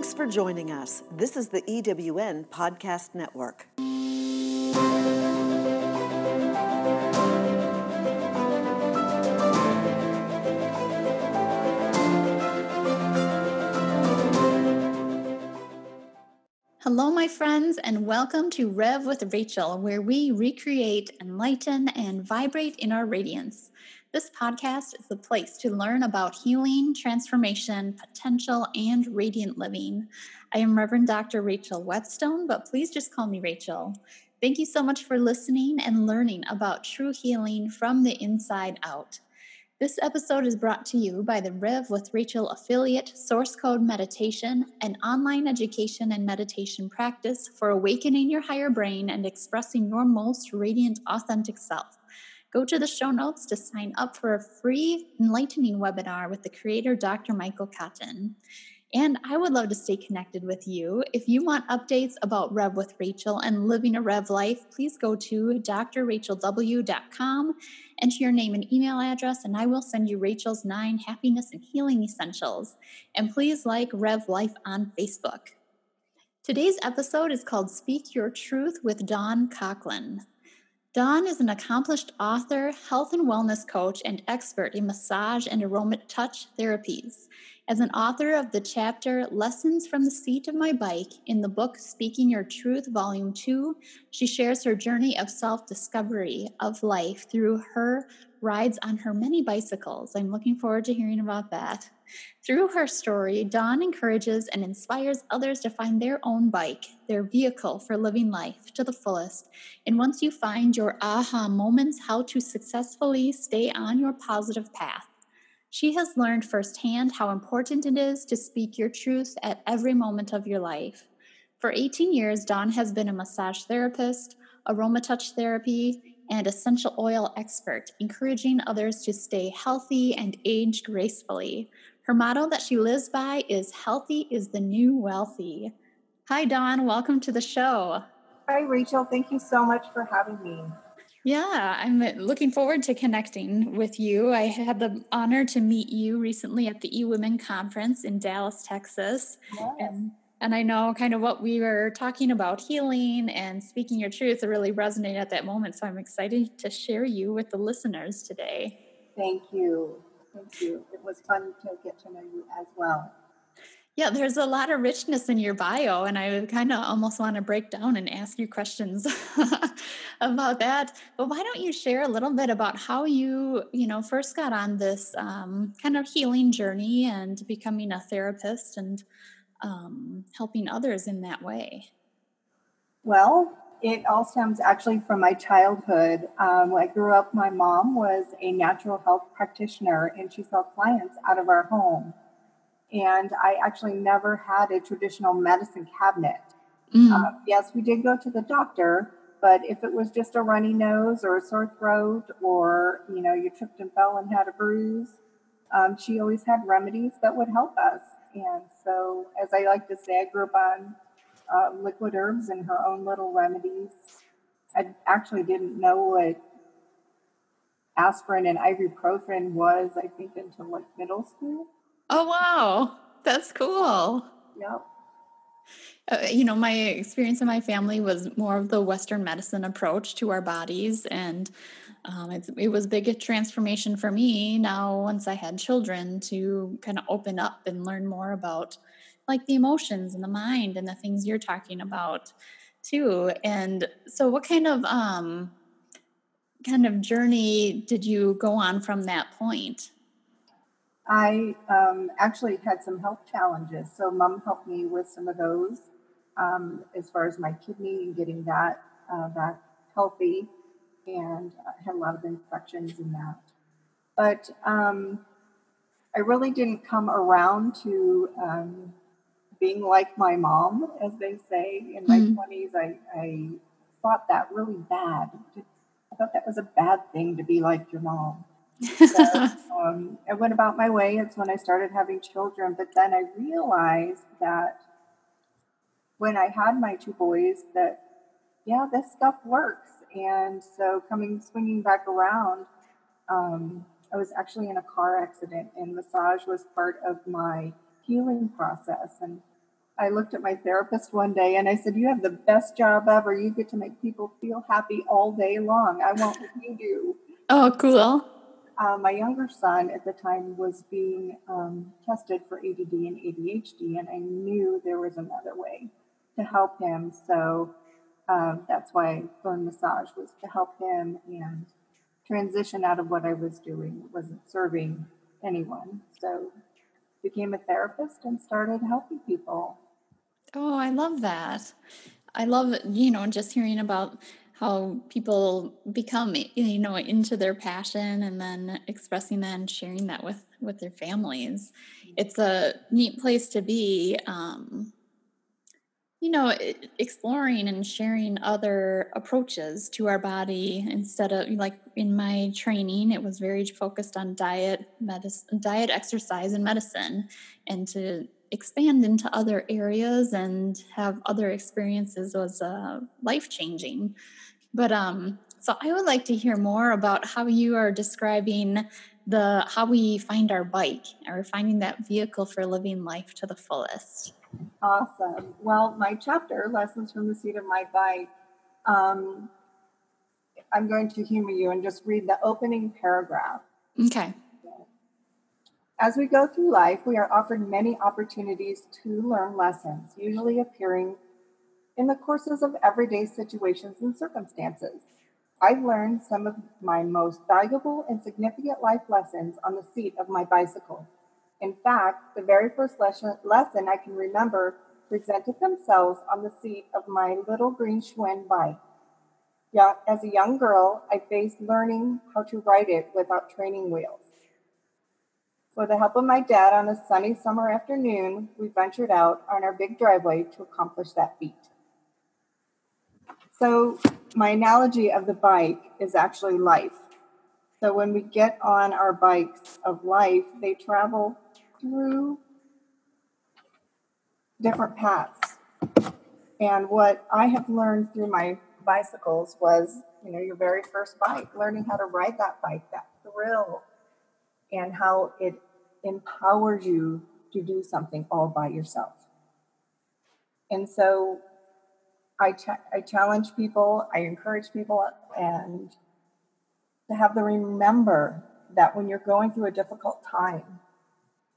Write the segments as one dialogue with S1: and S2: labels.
S1: Thanks for joining us. This is the EWN Podcast Network.
S2: Hello, my friends, and welcome to Rev with Rachel, where we recreate, enlighten, and vibrate in our radiance. This podcast is the place to learn about healing, transformation, potential, and radiant living. I am Reverend Dr. Rachel Wetzsteon, but please just call me Rachel. Thank you so much for listening and learning about true healing from the inside out. This episode is brought to you by the Rev with Rachel affiliate Source Code Meditation, an online education and meditation practice for awakening your higher brain and expressing your most radiant, authentic self. Go to the show notes to sign up for a free enlightening webinar with the creator, Dr. Michael Cotton. And I would love to stay connected with you. If you want updates about Rev with Rachel and living a Rev life, please go to drrachelw.com, enter your name and email address, and I will send you Rachel's nine happiness and healing essentials. And please like Rev Life on Facebook. Today's episode is called Speak Your Truth with Dawn Cochlan. Dawn is an accomplished author, health and wellness coach, and expert in massage and aroma touch therapies. As an author of the chapter Lessons from the Seat of My Bike in the book Speaking Your Truth, Volume 2, she shares her journey of self discovery of life through her rides on her many bicycles. I'm looking forward to hearing about that. Through her story, Dawn encourages and inspires others to find their own bike, their vehicle for living life to the fullest. And once you find your aha moments, how to successfully stay on your positive path. She has learned firsthand how important it is to speak your truth at every moment of your life. For 18 years, Dawn has been a massage therapist, aroma touch therapy, and essential oil expert, encouraging others to stay healthy and age gracefully. Her motto that she lives by is healthy is the new wealthy. Hi, Dawn. Welcome to the show.
S3: Hi, Rachel. Thank you so much for having me.
S2: Yeah, I'm looking forward to connecting with you. I had the honor to meet you recently at the eWomen conference in Dallas, Texas. Yes. And, and I know kind of what we were talking about healing and speaking your truth really resonated at that moment. So I'm excited to share you with the listeners today.
S3: Thank you. Thank you. It was fun to get to know you as well.
S2: Yeah, there's a lot of richness in your bio, and I kind of almost want to break down and ask you questions about that. But why don't you share a little bit about how you, you know, first got on this um, kind of healing journey and becoming a therapist and um, helping others in that way?
S3: Well, it all stems actually from my childhood. Um, when I grew up, my mom was a natural health practitioner and she saw clients out of our home. And I actually never had a traditional medicine cabinet. Mm. Uh, yes, we did go to the doctor, but if it was just a runny nose or a sore throat or, you know, you tripped and fell and had a bruise, um, she always had remedies that would help us. And so, as I like to say, I grew up on uh, liquid herbs and her own little remedies. I actually didn't know what aspirin and ibuprofen was, I think, until like middle school.
S2: Oh, wow. That's cool.
S3: Yep.
S2: Uh, you know, my experience in my family was more of the Western medicine approach to our bodies. And um, it, it was big transformation for me now, once I had children, to kind of open up and learn more about like the emotions and the mind and the things you're talking about too. And so what kind of um kind of journey did you go on from that point?
S3: I um, actually had some health challenges. So, mom helped me with some of those um, as far as my kidney and getting that, uh, that healthy. And I had a lot of infections in that. But um, I really didn't come around to um, being like my mom, as they say. In my mm. 20s, I, I thought that really bad. I thought that was a bad thing to be like your mom. So, um, I went about my way. It's when I started having children. But then I realized that when I had my two boys, that yeah, this stuff works. And so coming swinging back around, um, I was actually in a car accident, and massage was part of my healing process. And I looked at my therapist one day and I said, You have the best job ever. You get to make people feel happy all day long. I want what you do.
S2: Oh, cool.
S3: Uh, my younger son at the time was being um, tested for ADD and ADHD, and I knew there was another way to help him. So um, that's why Burn Massage was to help him and transition out of what I was doing. It wasn't serving anyone. So became a therapist and started helping people.
S2: Oh, I love that. I love, you know, just hearing about how people become, you know, into their passion and then expressing that and sharing that with with their families. It's a neat place to be. Um, you know, exploring and sharing other approaches to our body instead of like in my training, it was very focused on diet, medicine, diet, exercise, and medicine, and to expand into other areas and have other experiences was uh, life changing. But um, so I would like to hear more about how you are describing the how we find our bike or finding that vehicle for living life to the fullest.
S3: Awesome. Well, my chapter, Lessons from the Seat of My Bike, um, I'm going to humor you and just read the opening paragraph.
S2: Okay.
S3: As we go through life, we are offered many opportunities to learn lessons, usually appearing in the courses of everyday situations and circumstances. I've learned some of my most valuable and significant life lessons on the seat of my bicycle. In fact, the very first lesson, lesson I can remember presented themselves on the seat of my little green Schwinn bike. Yeah, as a young girl, I faced learning how to ride it without training wheels. With the help of my dad on a sunny summer afternoon, we ventured out on our big driveway to accomplish that feat. So, my analogy of the bike is actually life. So, when we get on our bikes of life, they travel through different paths. And what I have learned through my bicycles was, you know, your very first bike, learning how to ride that bike, that thrill, and how it empowers you to do something all by yourself. And so I, ch- I challenge people, I encourage people, and to have them remember that when you're going through a difficult time,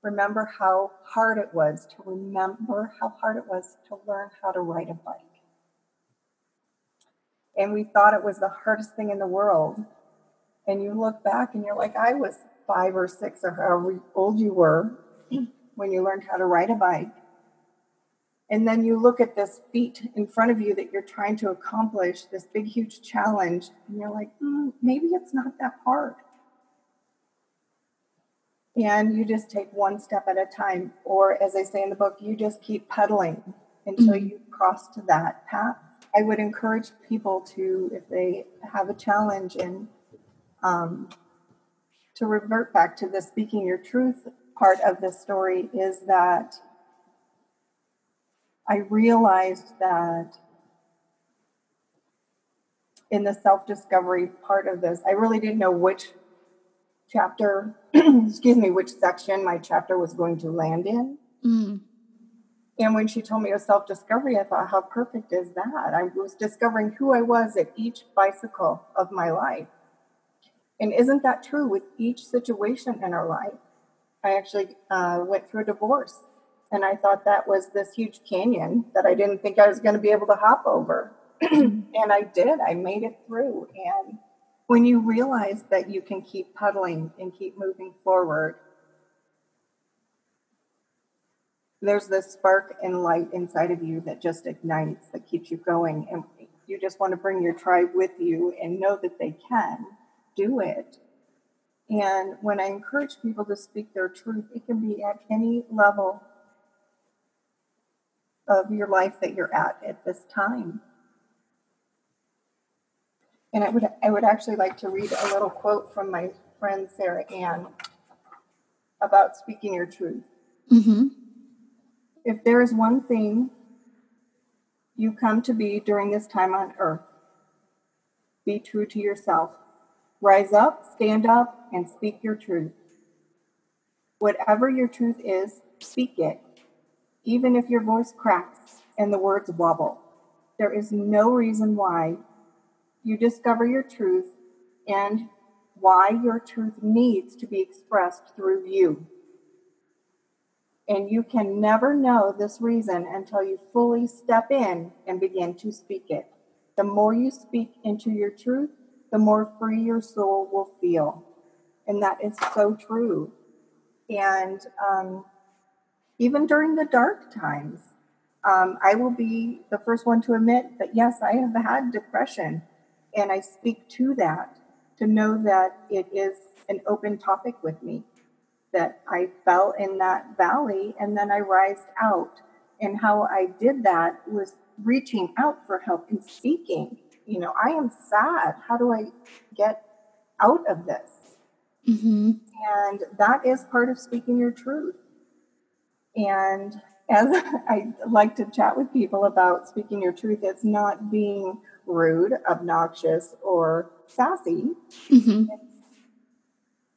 S3: remember how hard it was to remember how hard it was to learn how to ride a bike. And we thought it was the hardest thing in the world. And you look back and you're like, I was five or six or however old you were when you learned how to ride a bike and then you look at this feat in front of you that you're trying to accomplish, this big, huge challenge, and you're like, mm, maybe it's not that hard. And you just take one step at a time. Or, as I say in the book, you just keep pedaling until mm-hmm. you cross to that path. I would encourage people to, if they have a challenge, and um, to revert back to the speaking your truth part of the story is that I realized that in the self discovery part of this, I really didn't know which chapter, excuse me, which section my chapter was going to land in. Mm. And when she told me it was self discovery, I thought, how perfect is that? I was discovering who I was at each bicycle of my life. And isn't that true with each situation in our life? I actually uh, went through a divorce and I thought that was this huge canyon that I didn't think I was going to be able to hop over. and I did. I made it through. And when you realize that you can keep puddling and keep moving forward, there's this spark and light inside of you that just ignites, that keeps you going. And you just want to bring your tribe with you and know that they can do it. And when I encourage people to speak their truth, it can be at any level of your life that you're at at this time. And I would I would actually like to read a little quote from my friend Sarah Ann about speaking your truth. Mm-hmm. If there is one thing you come to be during this time on earth, be true to yourself. Rise up, stand up, and speak your truth. Whatever your truth is, speak it even if your voice cracks and the words wobble. There is no reason why you discover your truth and why your truth needs to be expressed through you. And you can never know this reason until you fully step in and begin to speak it. The more you speak into your truth, the more free your soul will feel. And that is so true. And um, even during the dark times, um, I will be the first one to admit that yes, I have had depression. And I speak to that to know that it is an open topic with me that I fell in that valley and then I rised out. And how I did that was reaching out for help and speaking. You know, I am sad. How do I get out of this? Mm-hmm. And that is part of speaking your truth. And as I like to chat with people about speaking your truth, it's not being rude, obnoxious, or sassy. Mm-hmm. It's,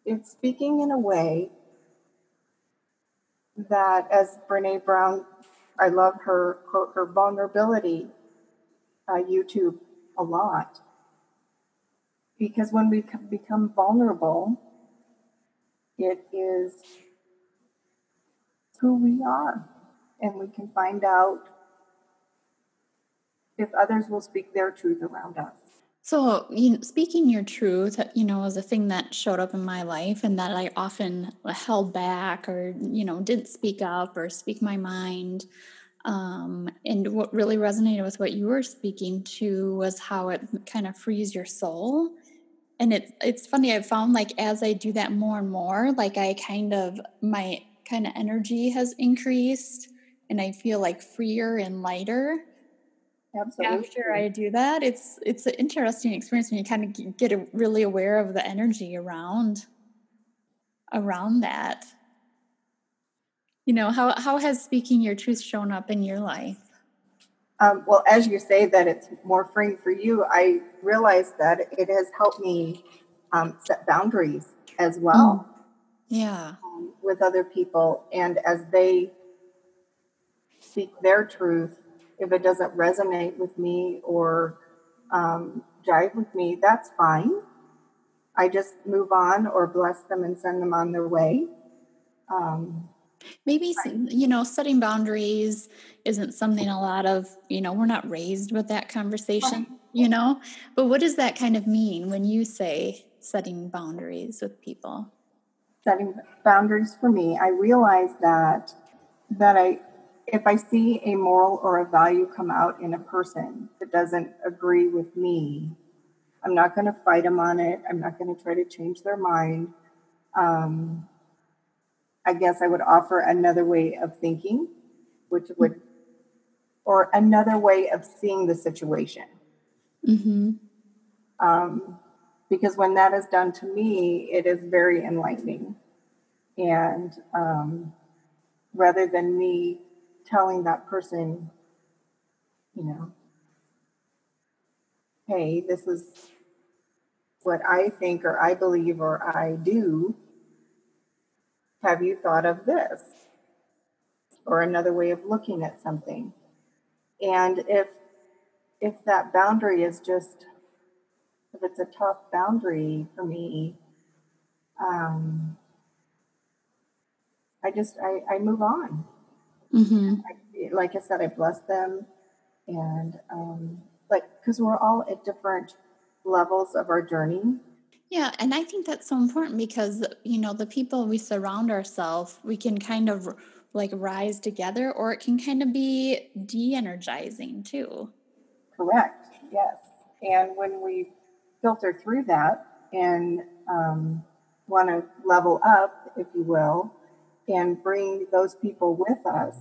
S3: it's speaking in a way that, as Brene Brown, I love her quote, her vulnerability uh, YouTube a lot. Because when we become vulnerable, it is who we are. And we can find out if others will speak their truth around us.
S2: So, you know, speaking your truth, you know, was a thing that showed up in my life and that I often held back or, you know, didn't speak up or speak my mind. Um, and what really resonated with what you were speaking to was how it kind of frees your soul. And it's it's funny, I've found like as I do that more and more, like I kind of my kind of energy has increased and I feel like freer and lighter
S3: Absolutely.
S2: After I do that, it's it's an interesting experience when you kind of get really aware of the energy around around that. You know, how how has speaking your truth shown up in your life?
S3: Um, well, as you say that it's more freeing for you, I realize that it has helped me um, set boundaries as well.
S2: Mm. Yeah.
S3: Um, with other people, and as they speak their truth, if it doesn't resonate with me or um, jive with me, that's fine. I just move on or bless them and send them on their way. Um,
S2: Maybe, you know, setting boundaries isn't something a lot of, you know, we're not raised with that conversation, you know, but what does that kind of mean when you say setting boundaries with people?
S3: Setting boundaries for me, I realize that that I if I see a moral or a value come out in a person that doesn't agree with me, I'm not going to fight them on it. I'm not going to try to change their mind. Um, I guess I would offer another way of thinking, which would, or another way of seeing the situation. Mm-hmm. Um, because when that is done to me, it is very enlightening. And um, rather than me telling that person, you know, hey, this is what I think or I believe or I do. Have you thought of this? Or another way of looking at something. And if if that boundary is just if it's a tough boundary for me, um, I just I, I move on. Mm-hmm. I, like I said, I bless them, and um, like because we're all at different levels of our journey.
S2: Yeah, and I think that's so important because you know the people we surround ourselves, we can kind of like rise together, or it can kind of be de-energizing too.
S3: Correct. Yes, and when we filter through that and um, want to level up, if you will, and bring those people with us.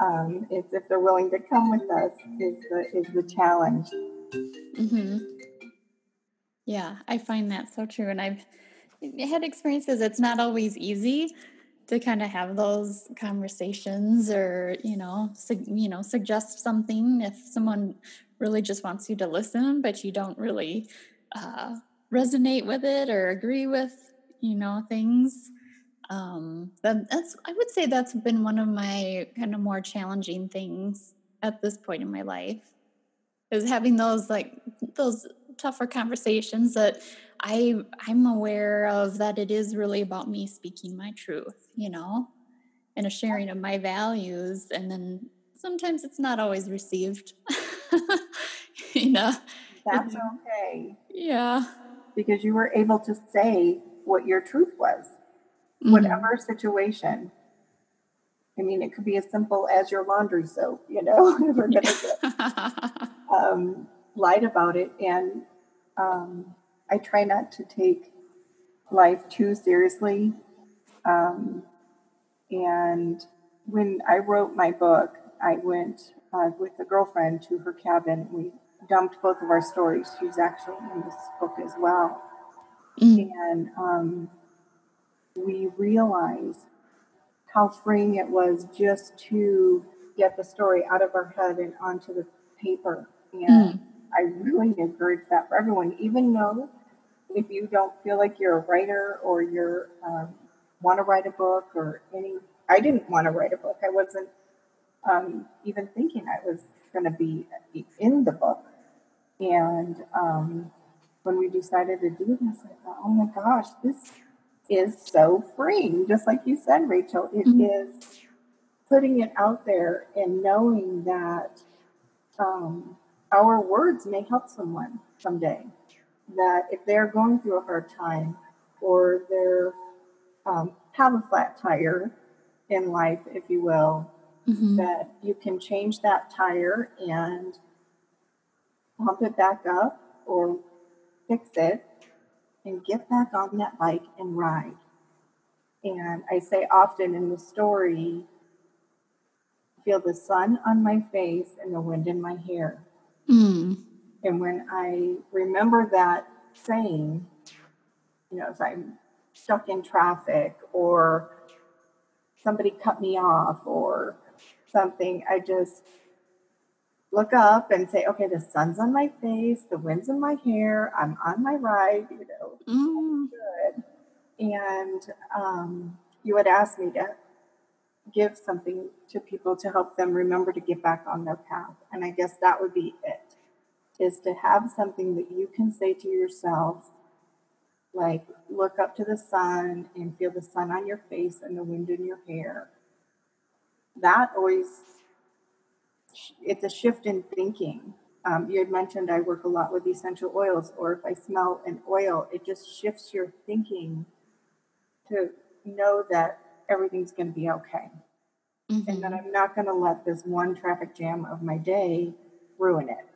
S3: Um, it's if they're willing to come with us is the is the challenge. Mm-hmm.
S2: Yeah, I find that so true, and I've had experiences. It's not always easy to kind of have those conversations, or you know, su- you know, suggest something if someone really just wants you to listen, but you don't really uh, resonate with it or agree with, you know, things um, that, that's I would say that's been one of my kind of more challenging things at this point in my life is having those like those tougher conversations that I I'm aware of that it is really about me speaking my truth, you know, and a sharing of my values, and then sometimes it's not always received. you know,
S3: that's okay.
S2: Yeah,
S3: because you were able to say what your truth was mm-hmm. whatever situation. I mean, it could be as simple as your laundry soap, you know, we're going to get um, light about it. And um, I try not to take life too seriously. Um, and when I wrote my book, I went uh, with a girlfriend to her cabin. We dumped both of our stories. She's actually in this book as well. Mm. And um, we realized how freeing it was just to get the story out of our head and onto the paper. And mm. I really encourage that for everyone, even though if you don't feel like you're a writer or you're um, want to write a book or any, I didn't want to write a book. I wasn't um, even thinking I was going to be in the book. And um, when we decided to do this, I thought, oh my gosh, this is so freeing. Just like you said, Rachel, it mm-hmm. is putting it out there and knowing that um, our words may help someone someday. That if they're going through a hard time or they're um, have a flat tire in life, if you will, mm-hmm. that you can change that tire and pump it back up or fix it and get back on that bike and ride. And I say often in the story, feel the sun on my face and the wind in my hair. Mm. And when I remember that saying, you know, if I'm stuck in traffic or somebody cut me off or something, I just look up and say, okay, the sun's on my face, the wind's in my hair, I'm on my ride, you know, mm. good. And um, you would ask me to give something to people to help them remember to get back on their path. And I guess that would be it, is to have something that you can say to yourself, like look up to the sun and feel the sun on your face and the wind in your hair. That always it's a shift in thinking. Um, you had mentioned I work a lot with essential oils, or if I smell an oil, it just shifts your thinking to know that everything's going to be okay. Mm-hmm. And that I'm not going to let this one traffic jam of my day ruin it.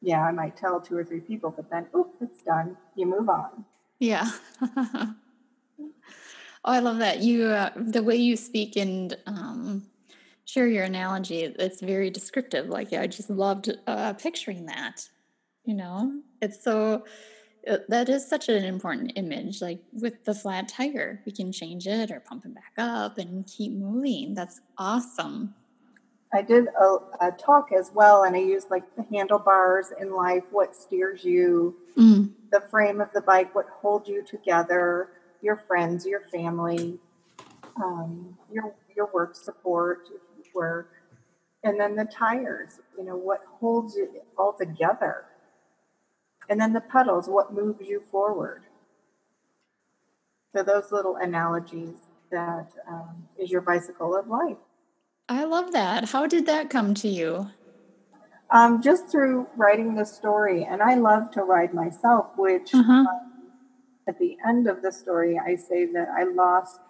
S3: Yeah, I might tell two or three people, but then, oop, it's done. You move on.
S2: Yeah. oh, I love that. You, uh, the way you speak and um, share your analogy. It's very descriptive. Like I just loved uh, picturing that. You know, it's so that is such an important image. Like with the flat tire, we can change it or pump it back up and keep moving. That's awesome.
S3: I did a, a talk as well, and I used like the handlebars in life, what steers you, mm. the frame of the bike, what holds you together, your friends, your family, um, your your work support, work, and then the tires, you know, what holds it all together. And then the pedals, what moves you forward. So those little analogies that um, is your bicycle of life.
S2: I love that. How did that come to you?
S3: Um, just through writing the story. And I love to ride myself, which uh-huh. um, at the end of the story, I say that I lost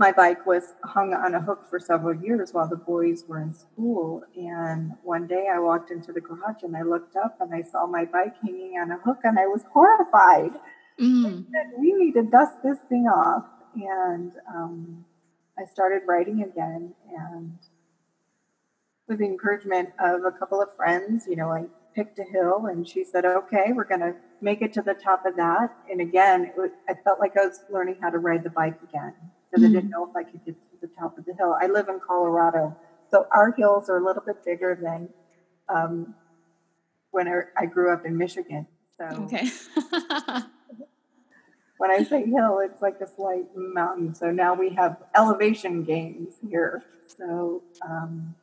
S3: my bike was hung on a hook for several years while the boys were in school. And one day I walked into the garage and I looked up and I saw my bike hanging on a hook and I was horrified. Mm. Said, we need to dust this thing off. And um, I started writing again. And with the encouragement of a couple of friends, you know, I picked a hill and she said, okay, we're going to make it to the top of that. And again, was, I felt like I was learning how to ride the bike again because mm-hmm. I didn't know if I could get to the top of the hill. I live in Colorado, so our hills are a little bit bigger than um, when I, I grew up in Michigan. So
S2: okay.
S3: when I say hill, it's like a slight mountain. So now we have elevation gains here. So um,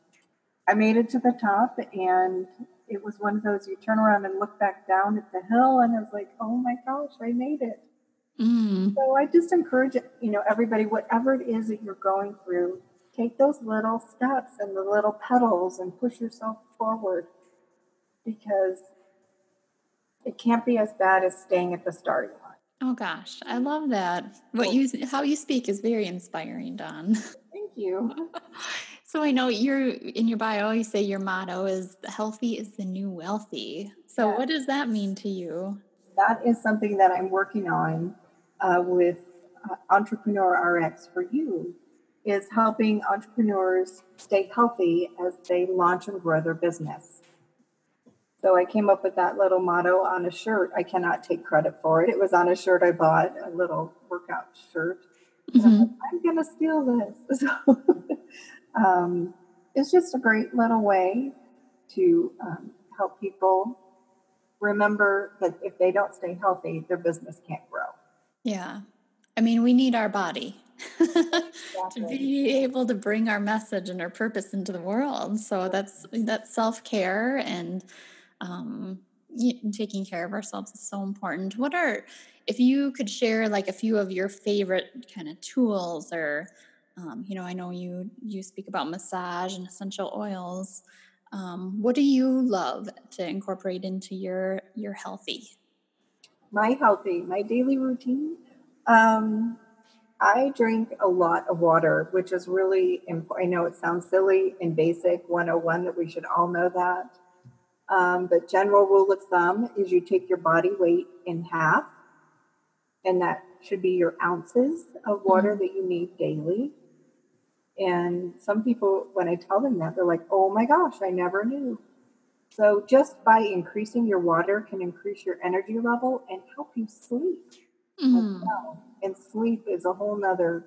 S3: I made it to the top, and it was one of those you turn around and look back down at the hill, and I was like, oh my gosh, I made it. Mm. So I just encourage you know everybody, whatever it is that you're going through, take those little steps and the little pedals and push yourself forward because it can't be as bad as staying at the starting line.
S2: Oh gosh, I love that. What you how you speak is very inspiring, Dawn.
S3: Thank you.
S2: so I know you're in your bio. You say your motto is "healthy is the new wealthy." So what does that mean to you?
S3: That is something that I'm working on uh, with uh, Entrepreneur RX for you. Is helping entrepreneurs stay healthy as they launch and grow their business. So I came up with that little motto on a shirt. I cannot take credit for it. It was on a shirt I bought, a little workout shirt. Mm-hmm. I'm, like, I'm going to steal this. So um, it's just a great little way to um, help people remember that if they don't stay healthy, their business can't grow.
S2: Yeah. I mean, we need our body to be able to bring our message and our purpose into the world. So that's that's self-care and um, taking care of ourselves is so important. What are, if you could share like a few of your favorite kind of tools or, um, you know, I know you you speak about massage and essential oils. Um, what do you love to incorporate into your your healthy?
S3: My healthy, my daily routine. Um, I drink a lot of water, which is really important. I know it sounds silly and basic 101 that we should all know that. Um, but general rule of thumb is you take your body weight in half, and that should be your ounces of water mm-hmm. that you need daily. And some people, when I tell them that, they're like, oh my gosh, I never knew. So just by increasing your water can increase your energy level and help you sleep. Mm. Well. And sleep is a whole nother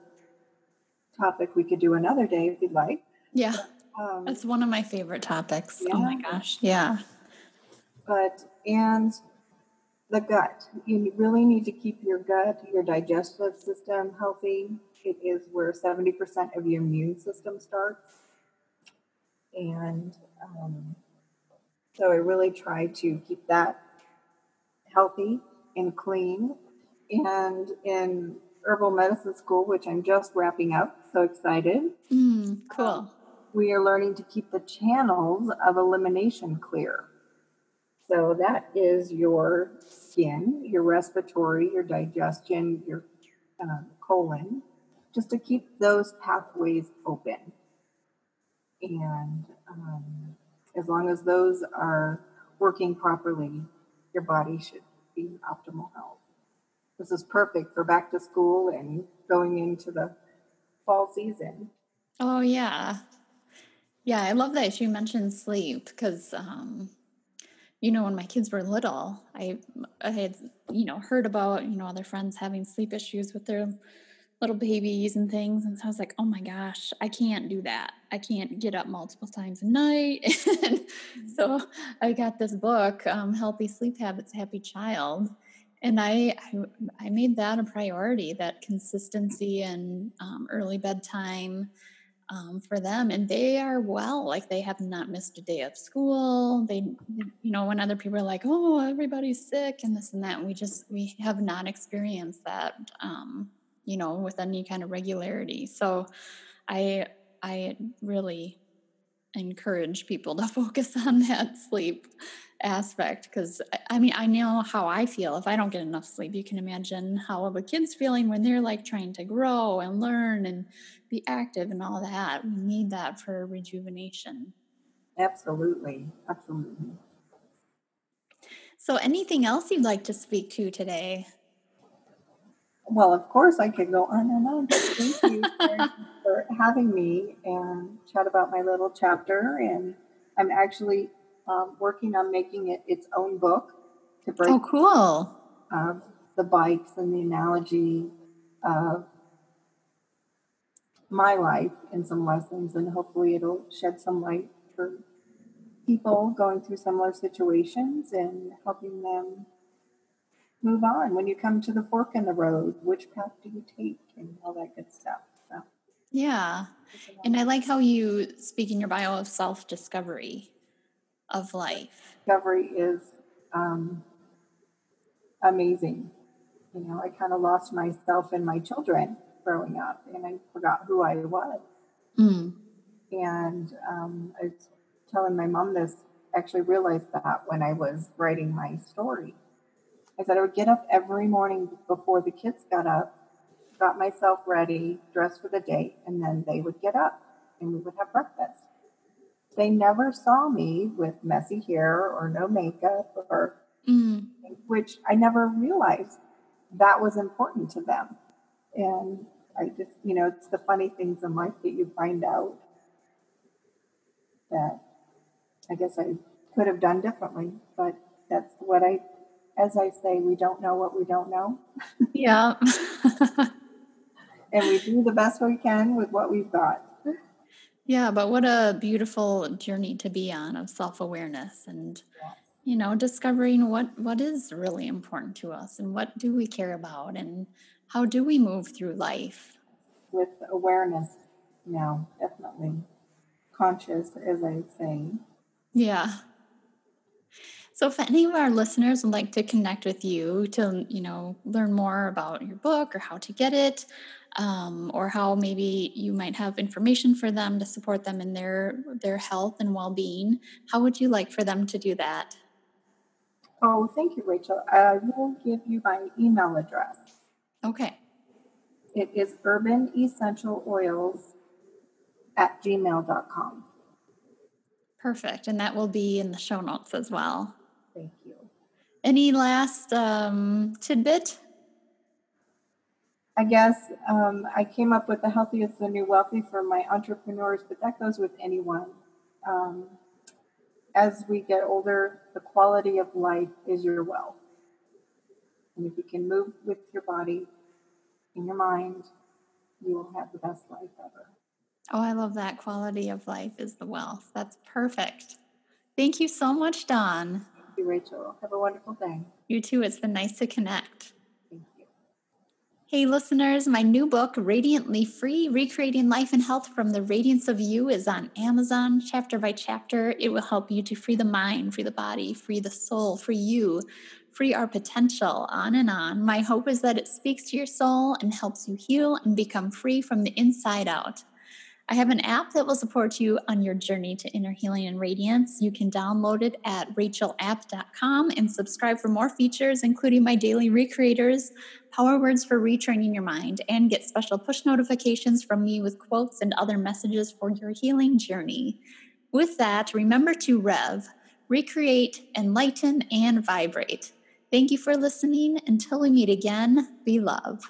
S3: topic we could do another day if you'd like.
S2: Yeah. Um, That's one of my favorite topics. Yeah. Oh my gosh. Yeah.
S3: But, and the gut. You really need to keep your gut, your digestive system healthy. It is where 70% of your immune system starts. And um, so I really try to keep that healthy and clean. And in herbal medicine school, which I'm just wrapping up, so excited.
S2: Mm, cool
S3: we are learning to keep the channels of elimination clear. So that is your skin, your respiratory, your digestion, your uh, colon, just to keep those pathways open. And um, as long as those are working properly, your body should be in optimal health. This is perfect for back to school and going into the fall season.
S2: Oh, yeah. Yeah, I love that you mentioned sleep because, um, you know, when my kids were little, I I had you know heard about you know other friends having sleep issues with their little babies and things, and so I was like, oh my gosh, I can't do that. I can't get up multiple times a night. and so I got this book, um, Healthy Sleep Habits, Happy Child. And I, I, I made that a priority, that consistency and um, early bedtime, um, for them and they are well like they have not missed a day of school they you know when other people are like oh everybody's sick and this and that we just we have not experienced that um, you know with any kind of regularity so i i really encourage people to focus on that sleep aspect because I mean I know how I feel if I don't get enough sleep. You can imagine how a kids feeling when they're like trying to grow and learn and be active and all that. We need that for rejuvenation.
S3: Absolutely, absolutely.
S2: So, anything else you'd like to speak to today?
S3: Well, of course, I could go on and on. But thank you for, for having me and chat about my little chapter. And I'm actually um, working on making it its own book
S2: to break. Oh, cool!
S3: Of the bikes and the analogy of my life and some lessons, and hopefully it'll shed some light for people going through similar situations and helping them move on when you come to the fork in the road. Which path do you take, and all that good stuff. So
S2: Yeah. And I like how you speak in your bio of self discovery of life.
S3: discovery is um, amazing. You know, I kind of lost myself and my children growing up, and I forgot who I was.
S2: Mm.
S3: And um, I was telling my mom this, actually realized that when I was writing my story. I said I would get up every morning before the kids got up, got myself ready, dressed for the day, and then they would get up and we would have breakfast. They never saw me with messy hair or no makeup or
S2: Mm.
S3: which I never realized that was important to them. And I just, you know, it's the funny things in life that you find out that I guess I could have done differently, but that's what I, as I say, we don't know what we don't know.
S2: Yeah.
S3: And we do the best we can with what we've got.
S2: yeah, but what a beautiful journey to be on of self awareness and you know discovering what what is really important to us and what do we care about and how do we move through life
S3: With awareness now, definitely conscious, as I say.
S2: yeah so if any of our listeners would like to connect with you to you know learn more about your book or how to get it um, or how maybe you might have information for them to support them in their their health and well-being how would you like for them to do that
S3: Oh, thank you, Rachel. I will give you my email address.
S2: okay
S3: It is urbanessentialoils at gmail.com.
S2: Perfect. And that will be in the show notes as well. Any last um, tidbit?
S3: I guess um, I came up with the healthy is the new wealthy for my entrepreneurs, but that goes with anyone. Um, as we get older, the quality of life is your wealth. And if you can move with your body and your mind, you will have the best life ever.
S2: Oh, I love that. Quality of life is the wealth. That's perfect. Thank you so much, Dawn.
S3: You, Rachel. Have a wonderful day.
S2: You too. It's been nice to connect.
S3: Thank you.
S2: Hey, listeners, my new book, Radiantly Free Recreating Life and Health from the Radiance of You, is on Amazon chapter by chapter. It will help you to free the mind, free the body, free the soul, free you, free our potential, on and on. My hope is that it speaks to your soul and helps you heal and become free from the inside out. I have an app that will support you on your journey to inner healing and radiance. You can download it at rachelapp.com and subscribe for more features, including my daily recreators, power words for retraining your mind, and get special push notifications from me with quotes and other messages for your healing journey. With that, remember to rev, recreate, enlighten, and vibrate. Thank you for listening. Until we meet again, be love.